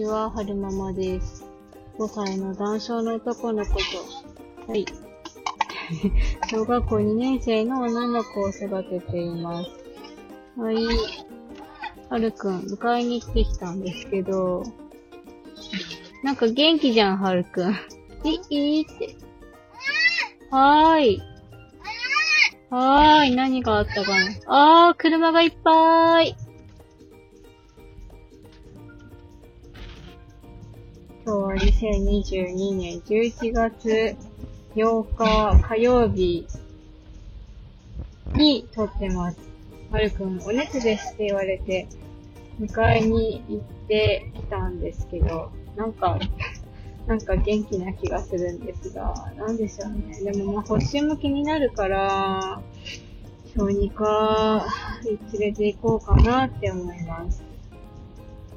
ちは、はるままです。5歳の男性の男の子と、はい。小学校2年生の女の子を育てています。はい。はるくん、迎えに来てきたんですけど、なんか元気じゃん、はるくん。い、いいって。はーい。はーい、何があったかな。あー、車がいっぱい。今日は2022年11月8日火曜日に撮ってます。はるくん、お熱ですって言われて、迎えに行ってきたんですけど、なんか、なんか元気な気がするんですが、なんでしょうね。でもまあ、発疹も気になるから、小児科に連れて行こうかなって思います。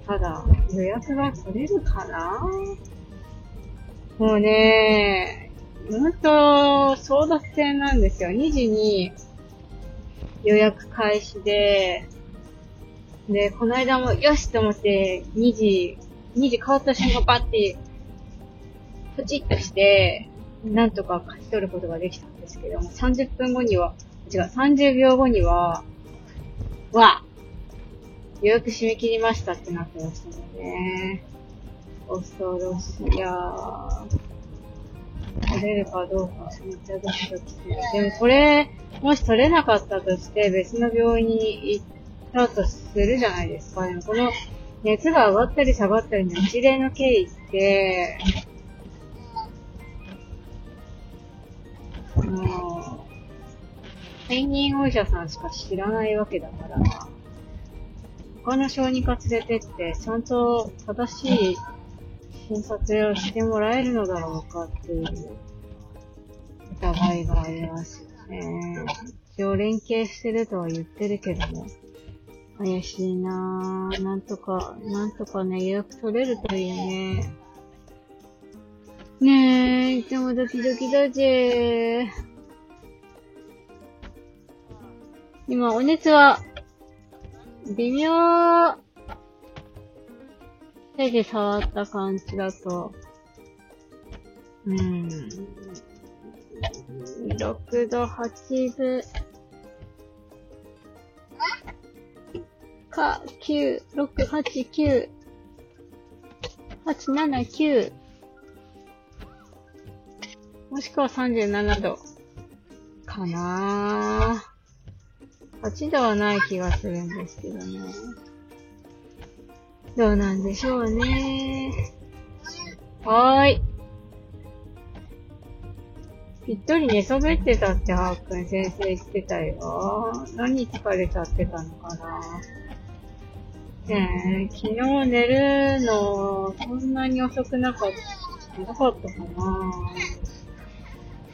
ただ、予約が取れるかな？もうね、ほんと、争奪戦なんですよ。2時に予約開始で、で、この間もよしと思って、2時、2時変わった瞬間パッて、ポチッとして、なんとか勝ち取ることができたんですけども、30分後には、違う、30秒後には、わ予約締め切りましたってなってましたもんね。恐ろしいやー。取れるかどうか、めっちゃドキドキする。でもこれ、もし取れなかったとして、別の病院に行ったとするじゃないですか。でもこの、熱が上がったり下がったりの一連の経緯って、もう、専任お医者さんしか知らないわけだから、他の小児科連れてって、ちゃんと正しい診察をしてもらえるのだろうかっていう疑いがありますよね。一応連携してるとは言ってるけども、怪しいなぁ。なんとか、なんとかね、予約取れるといいね。ねえ、いつもドキドキだぜ。今、お熱は、微妙。手で触った感じだと、うん。6度、8分。か、9、6、8、9。8、7、9。もしくは37度。かなぁ。8度はない気がするんですけどね。どうなんでしょうね。はーい。ぴったり寝そべってたって、はーくん先生言ってたよ。何疲れちゃってたのかな。ねえ、昨日寝るの、そんなに遅くなかった、なかったかな。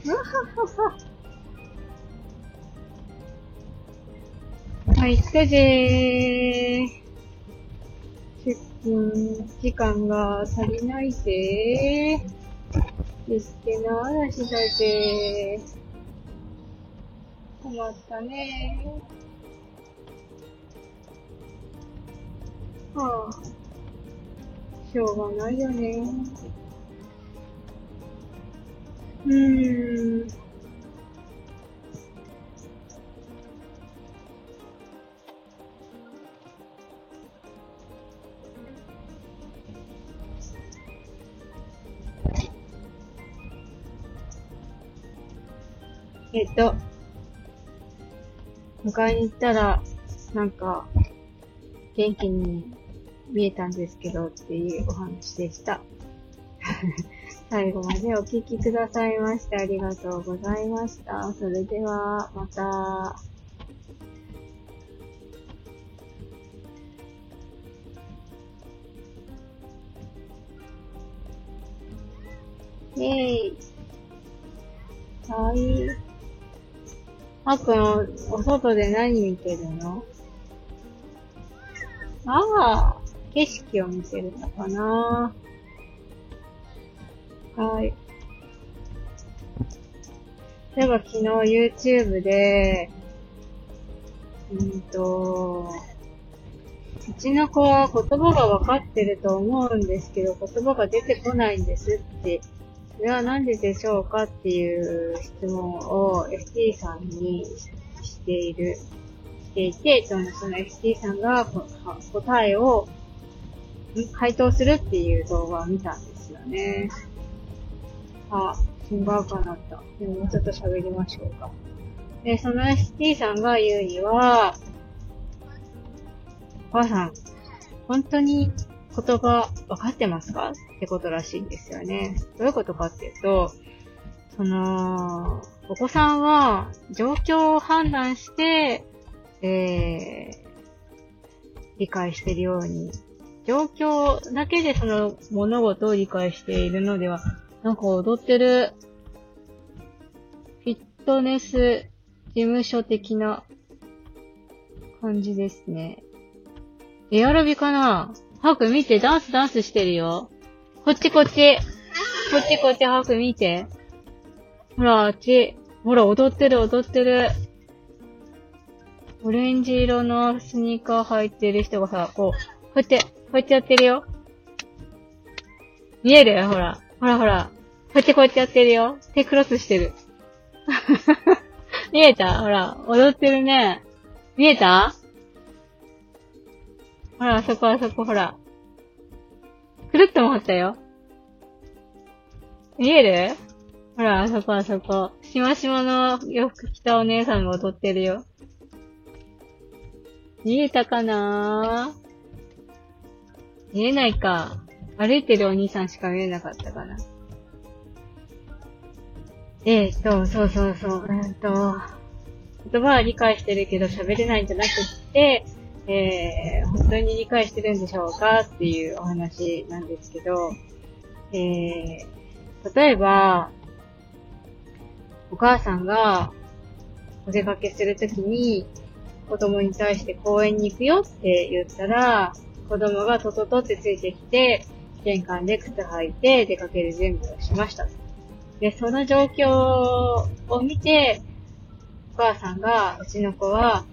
うわははは。はい、ったぜー。出勤時間が足りないぜー。ですけの嵐だぜー。困ったねー。はあ、しょうがないよねうーん。えっと、迎えに行ったら、なんか、元気に見えたんですけどっていうお話でした。最後までお聞きくださいましてありがとうございました。それでは、また。イェーイ。はい。あくん、お外で何見てるの？ああ、景色を見てるのかな。はい。そういえば昨日 YouTube で、うんと、うちの子は言葉が分かってると思うんですけど、言葉が出てこないんですって、それは何ででしょうかっていう質問を FT さんにしている、していて、その FT さんが答えを回答するっていう動画を見たんですよね。あ、新バーカーなった。でももうちょっと喋りましょうか。で、その ST さんが言うには、お母さん、本当に言葉分かってますか？ってことらしいんですよね。どういうことかっていうと、その、お子さんは状況を判断して、えー、理解しているように、状況だけでその物事を理解しているのでは、なんか踊ってる、フィットネス事務所的な感じですね。エアロビかな？ハク見て、ダンスダンスしてるよ。こっちこっち。こっちこっち、ハク見て。ほら、あっち。ほら、踊ってる、踊ってる。オレンジ色のスニーカー履いてる人がさ、こう、こうやって、こうやってやってるよ。見える？ほら。ほらほら。こうやってこうやってやってるよ。手クロスしてる。見えた？ほら、踊ってるね。見えた？ほら、あそこあそこほら。くるっと回ったよ。見える？ほら、あそこあそこ。しましまの洋服着たお姉さんが踊ってるよ。見えたかな？見えないか。歩いてるお兄さんしか見えなかったかな。ええー、と、そうそうそう、うんと、言葉は理解してるけど喋れないんじゃなくって、えー、本当に理解してるんでしょうかっていうお話なんですけど、えー、例えば、お母さんがお出かけするときに子供に対して公園に行くよって言ったら、子供がトトトってついてきて、玄関で靴履いて出かける準備をしました。で、その状況を見て、お母さんが、うちの子は、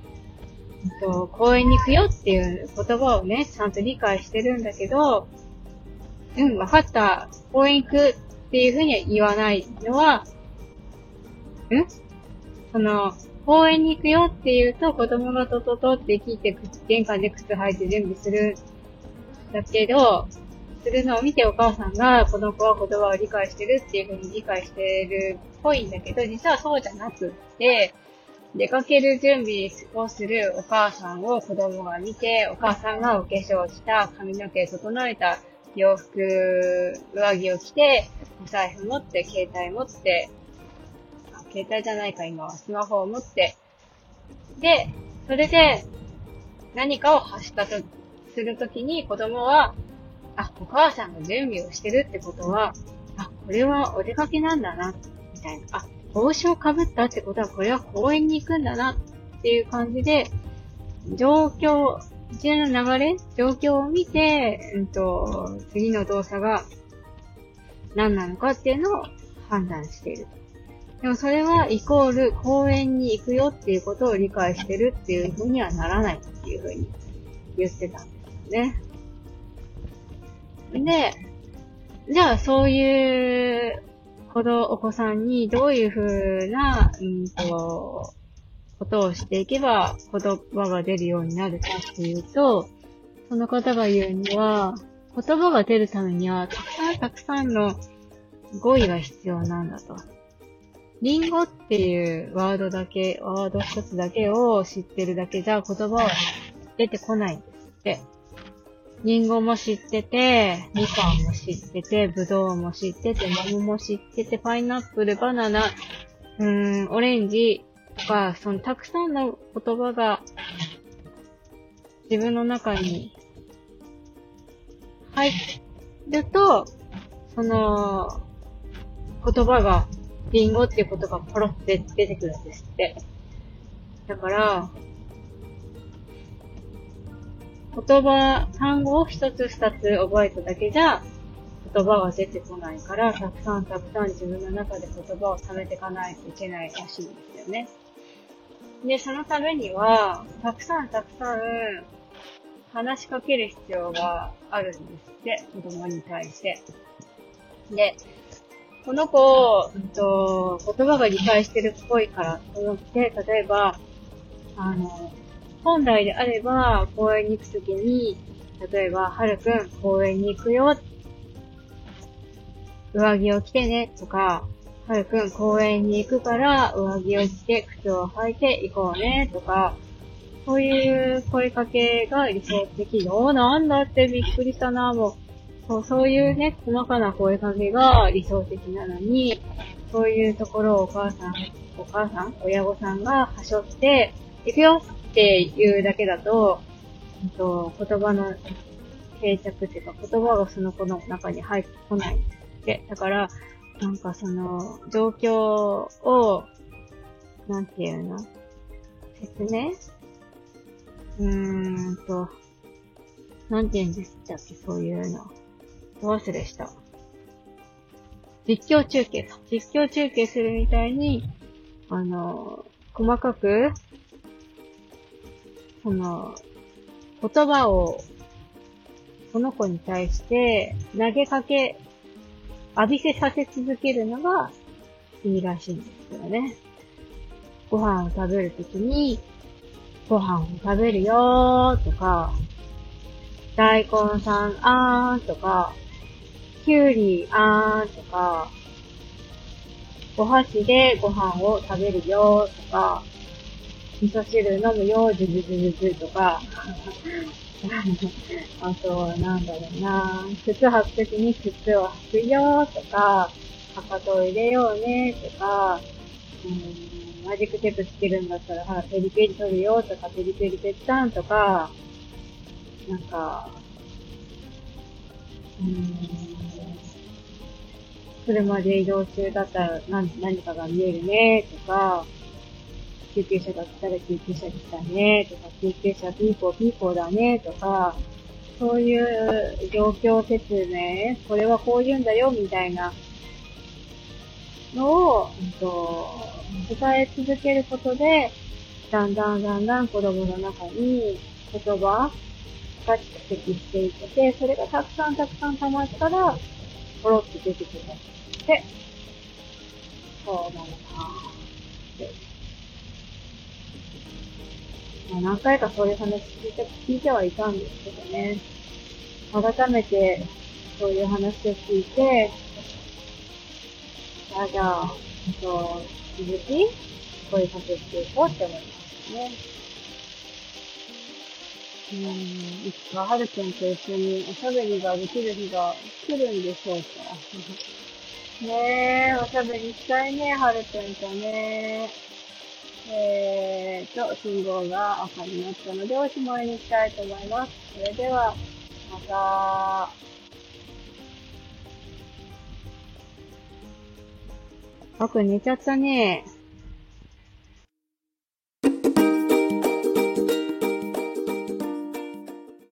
と、公園に行くよっていう言葉をね、ちゃんと理解してるんだけど、うん、わかった。公園行くっていうふうには言わないのは、ん？その、公園に行くよって言うと、子供がトトトって聞いて、玄関で靴履いて準備する。だけど、するのを見てお母さんが、この子は言葉を理解してるっていう風に理解してるっぽいんだけど、実はそうじゃなくって、出かける準備をするお母さんを子供が見て、お母さんがお化粧した、髪の毛整えた洋服、上着を着て、お財布持って、携帯持って、携帯じゃないか今はスマホを持って、で、それで何かを発したとするときに子供は、あ、お母さんが準備をしてるってことは、あ、これはお出かけなんだな、みたいな。あ、帽子をかぶったってことは、これは公園に行くんだな、っていう感じで、状況、一連の流れ状況を見て、うんと、次の動作が何なのかっていうのを判断している。でもそれはイコール公園に行くよっていうことを理解してるっていうふうにはならないっていうふうに言ってたんですよね。で、じゃあそういう子供、お子さんにどういうふうな、うんと、ことをしていけば言葉が出るようになるかっていうと、その方が言うには、言葉が出るためには、たくさんたくさんの語彙が必要なんだと。リンゴっていうワードだけ、ワード一つだけを知ってるだけじゃ言葉は出てこないんですって。リンゴも知ってて、みかんも知ってて、ぶどうも知ってて、桃も知ってて、パイナップル、バナナ、うーん、オレンジとか、そのたくさんの言葉が自分の中に入ると、その言葉がリンゴっていうことがポロって出てくるんですって。だから、言葉、単語を一つ二つ覚えただけじゃ、言葉は出てこないから、たくさんたくさん自分の中で言葉を貯めていかないといけないらしいんですよね。で、そのためには、たくさんたくさん話しかける必要があるんですって、子供に対して。で、この子、うんと、言葉が理解してるっぽいからと思って、例えば、あの、本来であれば、公園に行くときに、例えば、はるくん、公園に行くよ。上着を着てね、とか、はるくん、公園に行くから、上着を着て、靴を履いて行こうね、とか、そういう声かけが理想的のなんだってびっくりしたな、もう。そう、そういうね、細かな声かけが理想的なのに、そういうところをお母さん、お母さん、親御さんがはしょって、行くよっていうだけだと、えっと、言葉の定着っていうか、言葉がその子の中に入ってこないで、だから、なんかその、状況を、なんていうの？説明？うーんと、なんて言うんでしたっけ、そういうの。どう忘れした。実況中継。実況中継するみたいに、あの、細かく、その、言葉を、その子に対して投げかけ、浴びせさせ続けるのがいいらしいんですよね。ご飯を食べるときに、ご飯を食べるよーとか、大根さんあーとか、きゅうりあーとか、お箸でご飯を食べるよーとか、味噌汁飲むよー、ずずずずずとか、あと、なんだろうな。靴履くときに靴を履くよとか、かかとを入れようねとか、うんマジックテープつけるんだったら、ほら、ペリペリ取るよとか、ペリペリペッタンとか、なんか、うん、車で移動中だったら何何かが見えるねとか、救急車が来たら救急車来たねとか、救急車ピーポーピーポーだねとか、そういう状況説明、これはこう言うんだよみたいなのを、うんと、伝え続けることで、だんだんだんだん子供の中に言葉が蓄積していって、それがたくさんたくさん溜まったら、ポロッと出てくる。で、そうなのかまあ、何回かそういう話聞いて聞いてはいたんですけどね。改めてそういう話を聞いて、あ、じゃあ、えっと、続き、声かけしていこうって思いますね。うん、いつかはるくんと一緒におしゃべりができる日が来るんでしょうか。ねえ、おしゃべりしたいね、はるくんとね。えーと、信号が赤になったのでおしまいにしたいと思います。それでは、また。あ、これ寝ちゃったね。